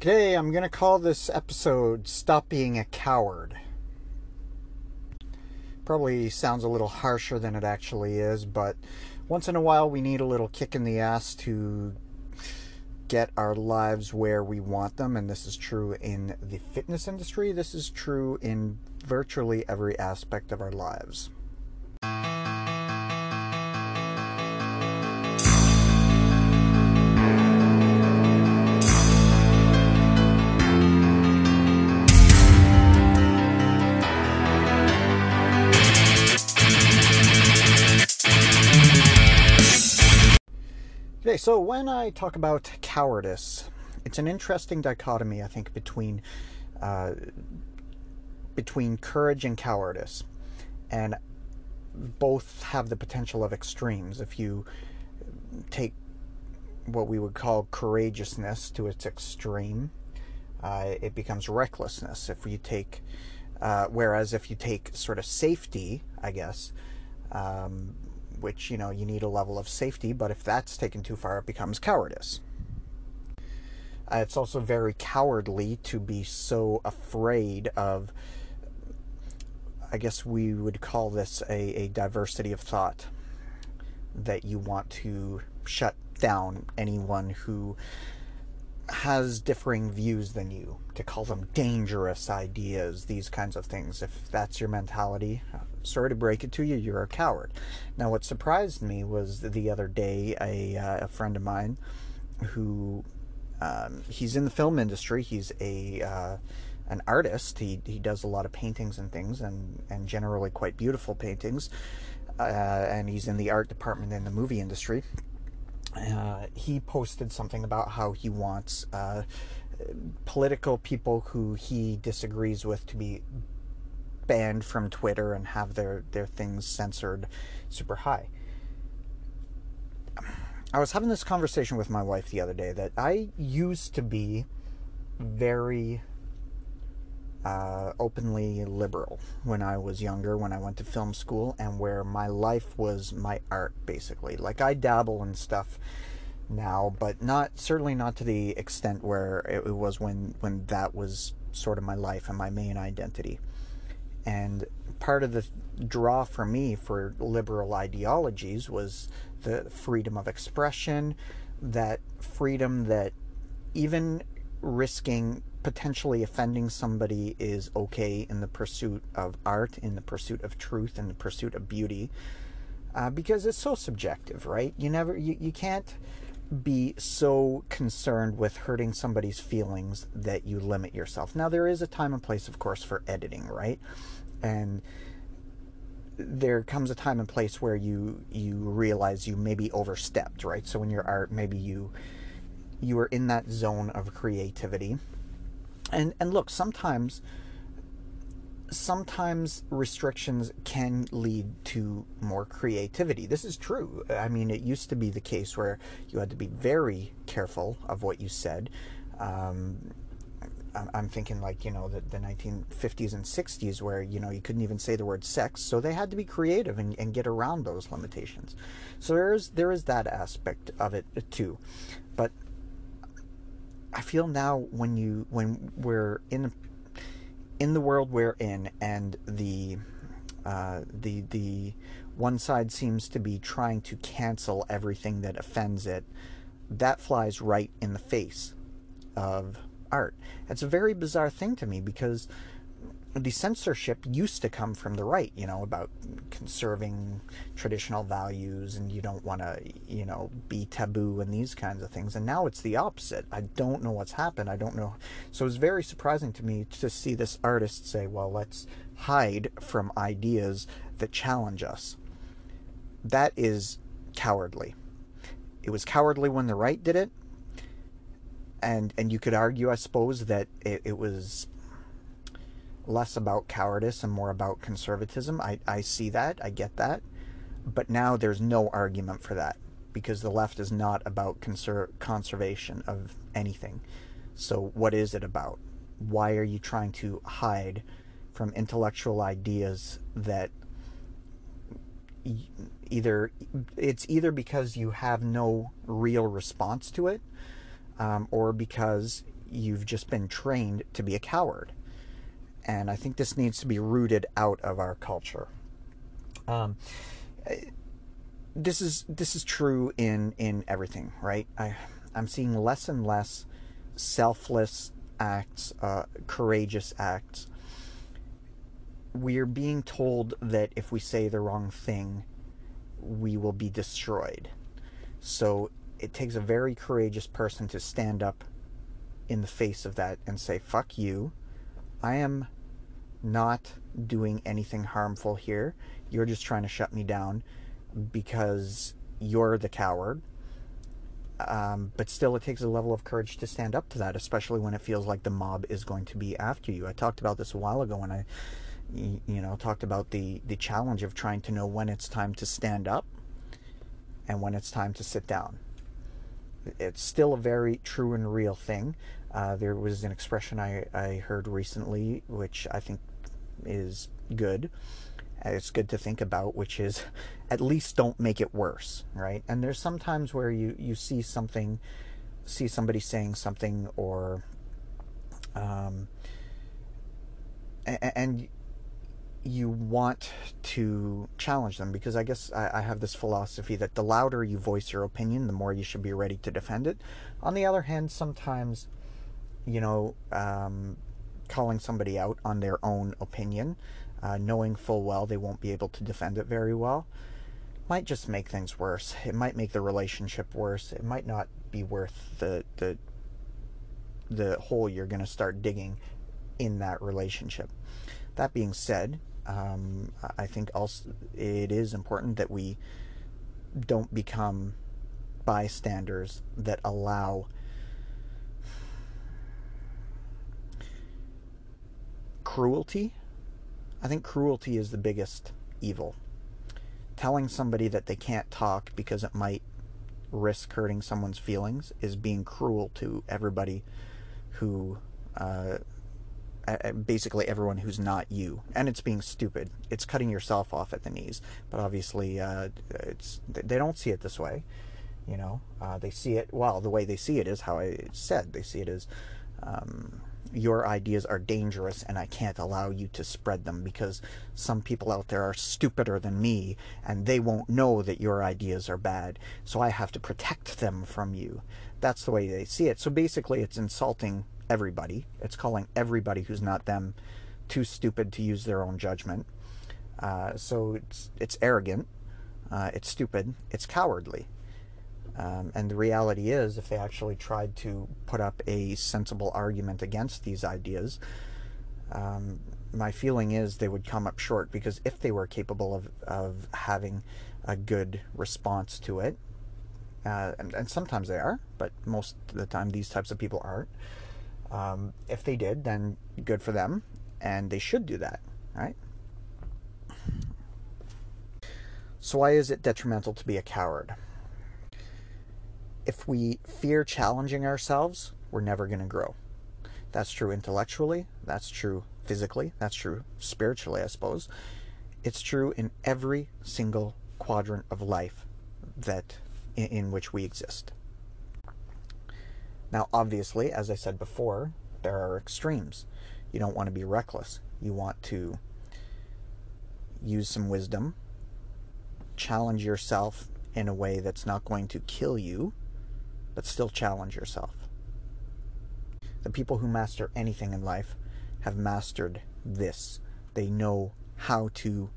Today I'm going to call this episode Stop Being a Coward. Probably sounds a little harsher than it actually is, but once in a while we need a little kick in the ass to get our lives where we want them, and this is true in the fitness industry. This is true in virtually every aspect of our lives. Okay, so when I talk about cowardice, it's an interesting dichotomy, I think, between uh, between courage and cowardice, and both have the potential of extremes. If you take what we would call courageousness to its extreme, uh, it becomes recklessness. If you take, uh, whereas if you take sort of safety, I guess, um, which, you know, you need a level of safety, but if that's taken too far, it becomes cowardice. Uh, it's also very cowardly to be so afraid of, I guess we would call this a, a diversity of thought, that you want to shut down anyone who has differing views than you, to call them dangerous ideas, these kinds of things. If that's your mentality, sorry to break it to you, you're a coward. Now, what surprised me was the other day, a, uh, a friend of mine who um, he's in the film industry. He's a uh, an artist. He he does a lot of paintings and things, and and generally quite beautiful paintings. Uh, and he's in the art department in the movie industry. Uh, he posted something about how he wants uh, political people who he disagrees with to be banned from Twitter and have their, their things censored super high. I was having this conversation with my wife the other day that I used to be very uh, openly liberal when I was younger, when I went to film school, and where my life was my art, basically. Like I dabble in stuff now, but not certainly not to the extent where it, was when when that was sort of my life and my main identity. And part of the draw for me for liberal ideologies was the freedom of expression, that freedom that even risking potentially offending somebody is okay in the pursuit of art, in the pursuit of truth, in the pursuit of beauty, uh, because it's so subjective, right? You never, you, you can't be so concerned with hurting somebody's feelings that you limit yourself. Now, there is a time and place, of course, for editing, right? And there comes a time and place where you you realize you maybe overstepped, right? So in your art, maybe you you are in that zone of creativity and and look sometimes sometimes restrictions can lead to more creativity. This is true. I mean, it used to be the case where you had to be very careful of what you said. Um, I'm thinking like you know the, the 1950s and 60s where you know you couldn't even say the word sex, so they had to be creative and, and get around those limitations. So there is there is that aspect of it too, but I feel now when you when we're in in the world we're in and the uh, the the one side seems to be trying to cancel everything that offends it. That flies right in the face of art. It's a very bizarre thing to me because the censorship used to come from the right, you know, about conserving traditional values and you don't want to, you know, be taboo and these kinds of things. And now it's the opposite. I don't know what's happened. I don't know. So it's very surprising to me to see this artist say, well, let's hide from ideas that challenge us. That is cowardly. It was cowardly when the right did it. And, and you could argue, I suppose, that it, it was less about cowardice and more about conservatism. I, I see that, I get that. But now there's no argument for that because the left is not about conser- conservation of anything. So, what is it about? Why are you trying to hide from intellectual ideas that either it's either because you have no real response to it um, or because you've just been trained to be a coward. And I think this needs to be rooted out of our culture. Um, this is this is true in in everything, right? I I'm seeing less and less selfless acts, uh, courageous acts. We're being told that if we say the wrong thing, we will be destroyed. So it takes a very courageous person to stand up in the face of that and say, fuck you. I am not doing anything harmful here. You're just trying to shut me down because you're the coward. Um, but still, it takes a level of courage to stand up to that, especially when it feels like the mob is going to be after you. I talked about this a while ago when I, you know, talked about the the challenge of trying to know when it's time to stand up and when it's time to sit down. It's still a very true and real thing. Uh, there was an expression I, I heard recently, which I think is good. It's good to think about, which is at least don't make it worse, right? And there's sometimes where you, you see something, see somebody saying something, or um, and you want to challenge them because I guess I, have this philosophy that the louder you voice your opinion, the more you should be ready to defend it. On the other hand, sometimes, you know, um, calling somebody out on their own opinion, uh, knowing full well they won't be able to defend it very well, might just make things worse. It might make the relationship worse. It might not be worth the the the hole you're going to start digging in that relationship. That being said, um, I think also it is important that we don't become bystanders that allow cruelty. I think cruelty is the biggest evil. Telling somebody that they can't talk because it might risk hurting someone's feelings is being cruel to everybody who uh, basically everyone who's not you, and it's being stupid. It's cutting yourself off at the knees. But obviously, uh, it's they don't see it this way. You know, uh, they see it. Well, the way they see it is how I said. They see it as um, your ideas are dangerous, and I can't allow you to spread them because some people out there are stupider than me, and they won't know that your ideas are bad. So I have to protect them from you. That's the way they see it. So basically, it's insulting everybody. It's calling everybody who's not them too stupid to use their own judgment. Uh, so it's it's arrogant, uh, it's stupid, it's cowardly. Um, and the reality is, if they actually tried to put up a sensible argument against these ideas, um, my feeling is they would come up short because if they were capable of, of having a good response to it, uh, and, and, sometimes they are, but most of the time these types of people aren't, um, if they did, then good for them, and they should do that, right? So, why is it detrimental to be a coward? If we fear challenging ourselves, we're never going to grow. That's true intellectually, that's true physically, that's true spiritually, I suppose. It's true in every single quadrant of life that in, in which we exist. Now, obviously, as I said before, there are extremes. You don't want to be reckless. You want to use some wisdom, challenge yourself in a way that's not going to kill you, but still challenge yourself. The people who master anything in life have mastered this. They know how to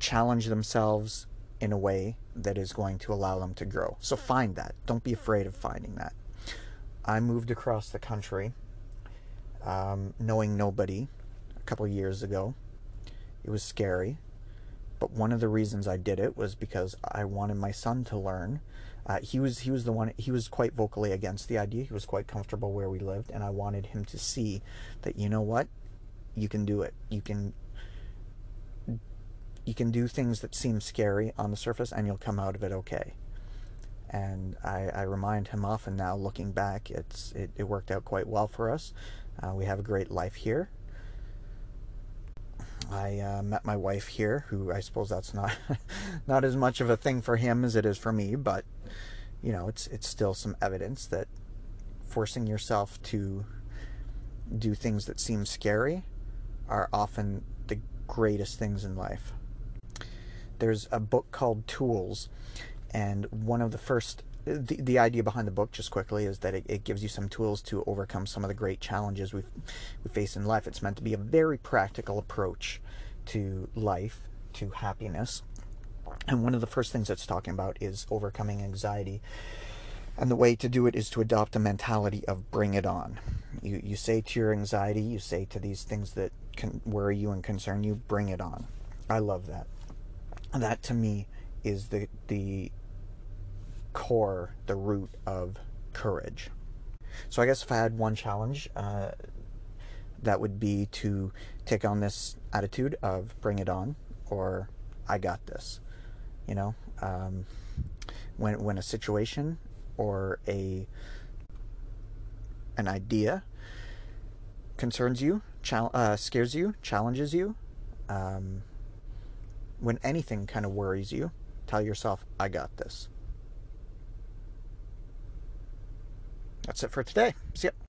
challenge themselves in a way that is going to allow them to grow. So find that. Don't be afraid of finding that. I moved across the country um, knowing nobody a couple years ago. It was scary. But one of the reasons I did it was because I wanted my son to learn. Uh, he was he was the one he was quite vocally against the idea. He was quite comfortable where we lived, and I wanted him to see that you know what, you can do it. You can you can do things that seem scary on the surface and you'll come out of it okay. And I, I remind him often now, looking back, it's it, it worked out quite well for us. Uh, we have a great life here. I uh, met my wife here, who I suppose that's not not as much of a thing for him as it is for me, but you know, it's it's still some evidence that forcing yourself to do things that seem scary are often the greatest things in life. There's a book called Tools, and one of the first the, the idea behind the book, just quickly, is that it, it gives you some tools to overcome some of the great challenges we we face in life. It's meant to be a very practical approach to life, to happiness. And one of the first things it's talking about is overcoming anxiety. And the way to do it is to adopt a mentality of bring it on. You, you say to your anxiety, you say to these things that can worry you and concern you, bring it on. I love that. That to me is the, the core, the root of courage. So I guess if I had one challenge, uh, that would be to take on this attitude of bring it on or I got this. You know, um, when when a situation or a an idea concerns you, chal- uh, scares you, challenges you, um, when anything kind of worries you, tell yourself, I got this. That's it for today. See ya.